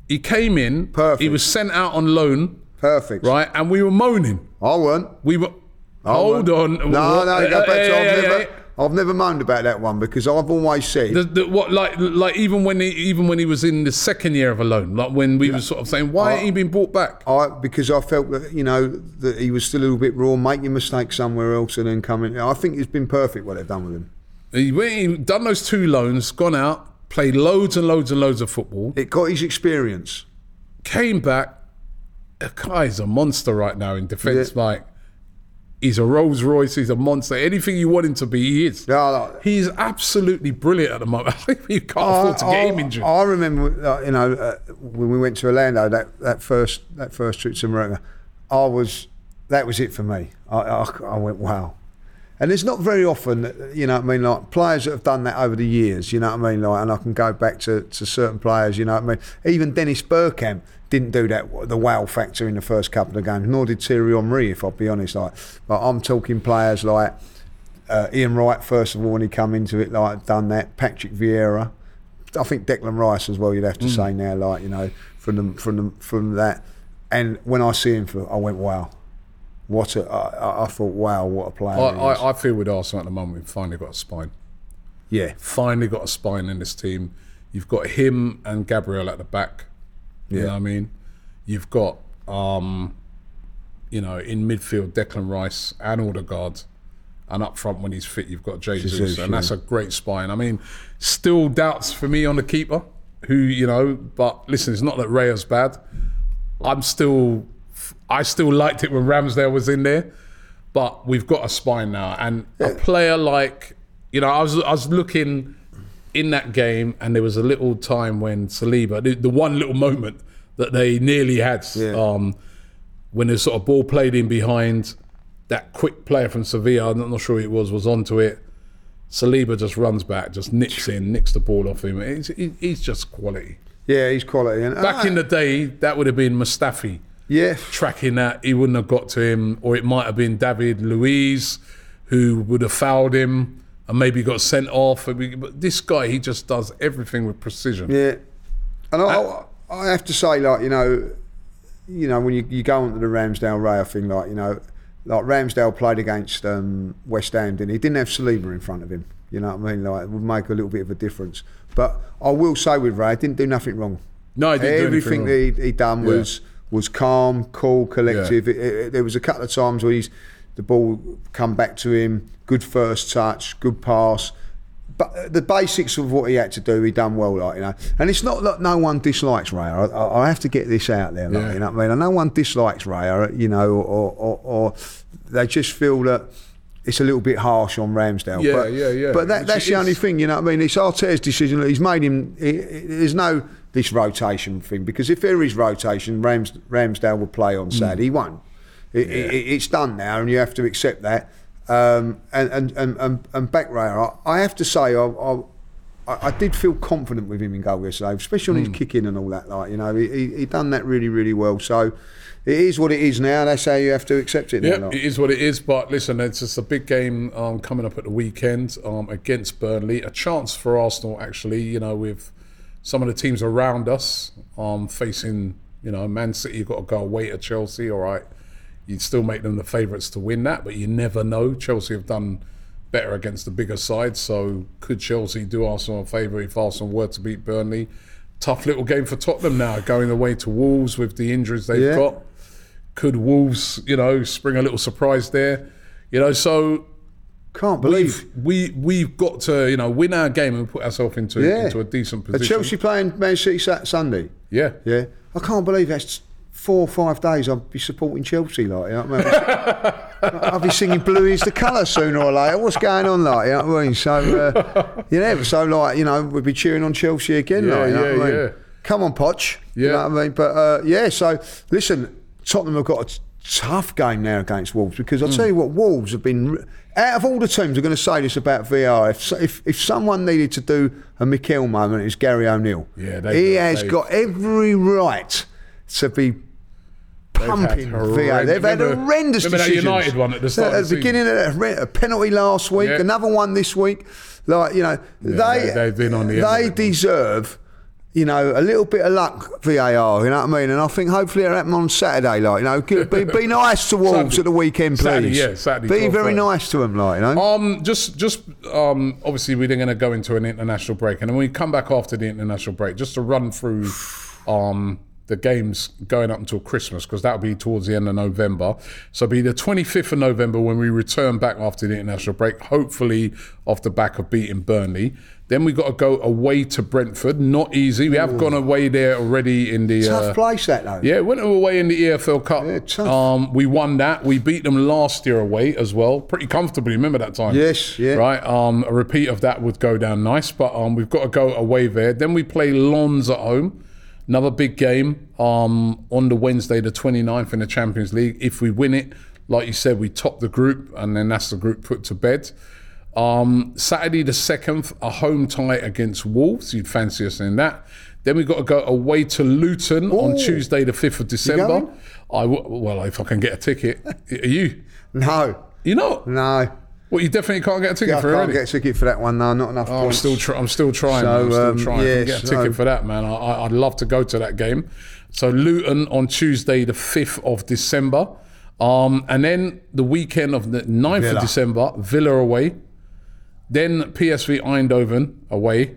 he came in. Perfect. He was sent out on loan, Perfect. right? And we were moaning. I weren't. We were. I hold weren't. on. No, no, go back to, yeah, yeah. I've never moaned about that one because I've always said. The, the, what like like even when he even when he was in the second year of a loan, like when we were sort of saying why ain't he been brought back? I because I felt that you know that he was still a little bit raw, making mistakes somewhere else, and then coming. I think it's been perfect what they've done with him. He, went- he done those two loans, gone out, played loads and loads and loads of football. It got his experience. came back. The guy's a monster right now in defence. Yeah. Like he's a Rolls Royce. He's a monster. Anything you want him to be, he is. Yeah, I like- He's absolutely brilliant at the moment. I you can't afford to get him injured. I remember, uh, you know, uh, when we went to Orlando that, that first that first trip to America, I was that was it for me. I, I, I went wow. And it's not very often, that, you know what I mean, like players that have done that over the years, you know what I mean, like, and I can go back to, to certain players, you know what I mean. Even Dennis Bergkamp didn't do that, the wow factor in the first couple of games, nor did Thierry Henry, if I'll be honest. Like, but I'm talking players like uh, Ian Wright, first of all, when he come into it, like done that. Patrick Vieira, I think Declan Rice as well. You'd have to say now, like you know, from the, from the, from that. And when I see him, for, I went, wow. What a, I, I- thought, wow, what a player! I. I, I feel with Arsenal at the moment, we've finally got a spine. yeah, Finally got a spine in this team. You've got him and Gabriel at the back. You Yeah. know what I mean? You've got, um, you know, in midfield, Declan Rice and Odegaard. And up front, when he's fit, you've got Jesus. Jesus, and that's a great spine. I mean, still doubts for me on the keeper, who, you know, but listen, it's not that Raya's bad. I'm still, I still liked it when Ramsdale was in there, but we've got a spine now, and a player like, you know, I was I was looking in that game, and there was a little time when Saliba, the, the one little moment that they nearly had, Yeah. um, when the sort of ball played in behind, that quick player from Sevilla, I'm not sure who it was, was onto it. Saliba just runs back, just nips in, nicks the ball off him. He's, he's just quality. yeah, he's quality. And Back uh, in the day, that would have been Mustafi yeah, tracking that. He wouldn't have got to him, or it might have been David Luiz who would have fouled him and maybe got sent off. But this guy, he just does everything with precision. Yeah, and I, I have to say, like you know, you know, when you, you go onto the Ramsdale Raya thing, like you know, like Ramsdale played against um, West Ham, didn't he? He didn't have Saliba in front of him. You know what I mean? Like it would make a little bit of a difference. But I will say with Ray, he didn't do nothing wrong. No, he didn't do Everything anything that he, he done Yeah. was was calm, cool, collective. It, it, there was a couple of times where he's the ball come back to him, good first touch, good pass. But uh, the basics of what he had to do, he done well, like you know. And it's not that no one dislikes Ray. I, I, have to get this out there, like, Yeah. you know what I mean. No one dislikes Ray, you know, or, or, or they just feel that it's a little bit harsh on Ramsdale. Yeah, but, yeah, yeah. But that, that's the only thing, you know what I mean. It's Arteta's decision. that He's made him. He, he- there's no this rotation thing because if there is rotation, Rams, Ramsdale will play Hmm. on Saturday. He won't. It, it, it's done now, and you have to accept that. Um, and, and, and, and, and back Raya, I, I have to say, I, I, I did feel confident with him in goal yesterday, especially on Hmm. his kicking and all that. Like you know, he, he, he done that really, really well. So it is what it is now. That's how you have to accept it. Yeah, it is what it is. But listen, it's just a big game um, coming up at the weekend um, against Burnley. A chance for Arsenal, actually. You know, with some of the teams around us um, facing, you know, Man City. You've got to go away to Chelsea. All right, you'd still make them the favourites to win that, but you never know. Chelsea have done better against the bigger side. So could Chelsea do Arsenal a favour if Arsenal were to beat Burnley? Tough little game for Tottenham now, going away to Wolves with the injuries they've Yeah. got could Wolves, you know, spring a little surprise there? You know, so Can't believe. we've, we we've got to, you know, win our game and put ourselves into Yeah. into a decent Are position. Chelsea playing Man City Sat- Sunday? yeah, Yeah, I can't believe that's four or five days. I'll be supporting Chelsea, like you know what I mean. I'll be singing "Blue Is the Colour" sooner or later. What's going on, like you know what I mean? So, uh, you know, so like you know, we'll be cheering on Chelsea again, Yeah, like you know yeah, what I mean. yeah. Come on, Poch. You Yeah. know what I mean? But uh, yeah, so listen, Tottenham have got a t- tough game now against Wolves because I'll Hmm. tell you what, Wolves have been. Out of all the teams, I'm going to say this about VAR. If, if if someone needed to do a Mikel moment, it's Gary O'Neill. Yeah, he has got every right to be pumping horrend- VAR. They've had remember- horrendous remember that. United one at the start At the the beginning of that, a penalty last week, Yeah. another one this week. Like you know, they they- they've been on the they deserve. You know, a little bit of luck, VAR. You know what I mean? And I think hopefully it'll happen on Saturday. Like, you know, be, be nice to Wolves at the weekend, please. Saturday, yeah, Saturday, Be very 12:30. nice to them, like, you know. Um, just, just um, obviously we're going to go into an international break, and then we come back after the international break just to run through um the games going up until Christmas because that'll be towards the end of November. So be the 25th of November when we return back after the international break, hopefully off the back of beating Burnley. Then we got to go away to Brentford. Not easy. We have gone away there already in the Tough uh, place, that, though. yeah, went away in the EFL Cup. Yeah, tough. um, we won that. We beat them last year away as well, pretty comfortably. Remember that time? Yes, yeah. Right. Um, a repeat of that would go down nice, but um, we've got to go away there. Then we play Lens at home. Another big game um, on the Wednesday, the 29th in the Champions League. If we win it, like you said, we top the group, and then that's the group put to bed. Um, Saturday the second, a home tie against Wolves. You'd fancy us in that. Then we've got to go away to Luton on Tuesday the fifth of December. I w- well, if I can get a ticket, are you? No, You know, no. Well, you definitely can't get a ticket I for it. can't already? get a ticket for that one. No, not enough Oh, I'm still, try- I'm still trying. So. I'm still um, trying to yeah, get a so- ticket for that, man. I, I- I'd love to go to that game. So Luton on Tuesday, the fifth of December, um, and then the weekend of the 9th Villa. of December, Villa away. Then PSV Eindhoven away.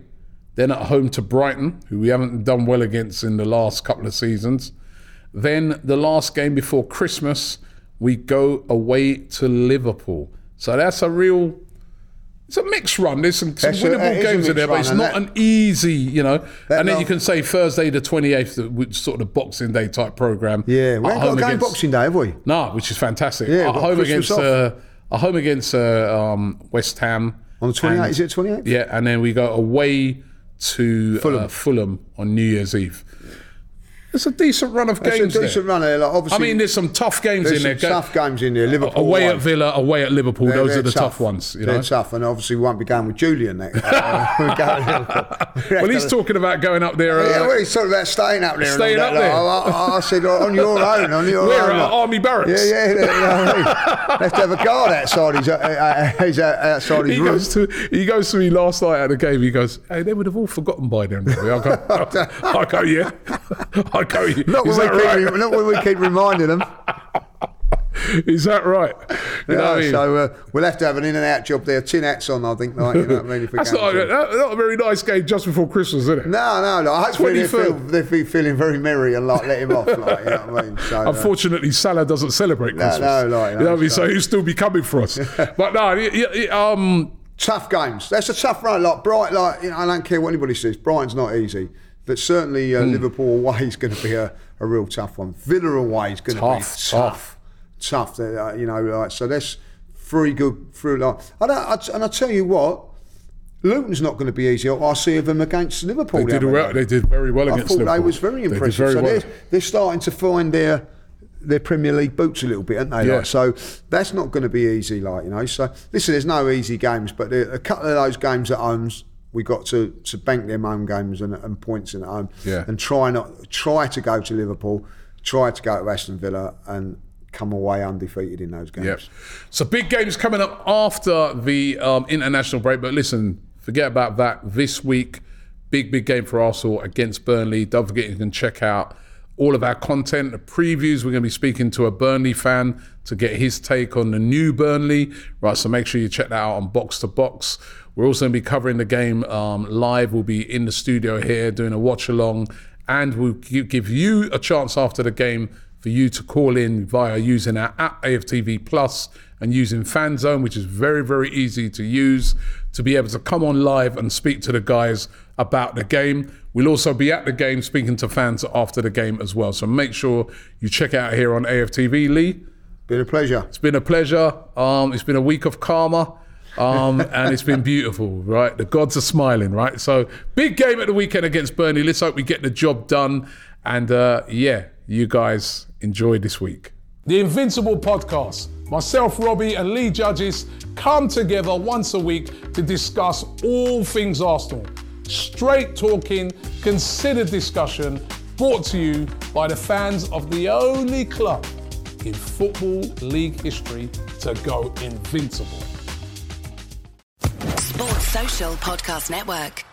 Then at home to Brighton, who we haven't done well against in the last couple of seasons. Then the last game before Christmas, we go away to Liverpool. So that's a real. It's a mixed run. There's some, some winnable a games in there, but it's not and an easy, you know. And then not- you can say Thursday the 28th, which is sort of the Boxing Day type program. Yeah, we At ain't got a game against- Boxing Day, have we? No, which is fantastic. Yeah, at home against uh, at home against uh, um, West Ham On the 28th, And- is it 28th? Yeah, and then we go away to Fulham. Uh, Fulham on New Year's Eve. It's a decent run of games. It's a decent there. run there. Like, I mean, there's some tough games in there. tough games in there. Liverpool away away. at Villa, away at Liverpool. They're- Those they're are the tough, ones. You they're know. tough, and obviously we won't be going with Julian next. Uh, we're to Well, he's talking about going up there. Uh, Yeah, well, he's talking about staying up there. Staying up that. there. Like, I, I, said, on your own, on your Where own. at like. Army Barracks? Yeah, yeah. You know I mean? Let's have a guard outside his, uh, uh, his uh, outside his He room. goes to he goes to me last night at the game. He goes, "Hey, they would have all forgotten by then." Really. I go, I go, yeah, I go. Not when, we keep, right? re- not when we keep reminding them. Is that right? You know what I mean? So uh, we'll have to have an in and out job there. Tin hats on, I think. Like, you know what I mean? If we That's not, a- not a very nice game just before Christmas, is it? No, no, no. Hopefully they 23rd. feel, they feel feeling very merry and like let him off. Like, you know what I mean? So, uh, Unfortunately, Salah doesn't celebrate Christmas. no, like, you know what I mean? so- So he'll still be coming for us. but no, um, tough games. That's a tough run. Like Bright, like you know, I don't care what anybody says. Brighton's not easy, but certainly uh, Liverpool away is going to be a, a real tough one. Villa away is going to be Tough, tough, tough. tough. Uh, you know, like, so that's three good through. Like I I, and I tell you what. Luton's not going to be easy. I see them against Liverpool. they did well. day. They did very well I against thought Liverpool. they was very They impressive. very so well. they're, they're starting to find their their Premier League boots a little bit, aren't they? Yeah. Like, so that's not going to be easy, like you know. So listen, there's no easy games, but a couple of those games at homes. We got to, to bank them home games and, and points in at home, Yeah. and try not try to go to Liverpool, try to go to Aston Villa, and come away undefeated in those games. Yep. So big games coming up after the um, international break. But listen, forget about that. This week, big, big game for Arsenal against Burnley. Don't forget you can check out all of our content, the previews. We're going to be speaking to a Burnley fan to get his take on the new Burnley. Right, so make sure you check that out on Box to Box. We're also going to be covering the game um, live. We'll be in the studio here doing a watch along, and we'll give you a chance after the game for you to call in via using our app AFTV Plus and using FanZone, which is very, very easy to use to be able to come on live and speak to the guys about the game. We'll also be at the game speaking to fans after the game as well. So make sure you check out here on AFTV. Lee, Been a pleasure. it's been a pleasure. Um, it's been a week of karma. Um, and it's been beautiful, right? The gods are smiling, right? So, big game at the weekend against Burnley. Let's hope we get the job done. And uh, yeah, you guys enjoy this week. The Invincible podcast. Myself, Robbie, and Lee Judges come together once a week to discuss all things Arsenal. Straight talking, considered discussion, brought to you by the fans of the only club in Football League history to go invincible. Sports Social Podcast Network.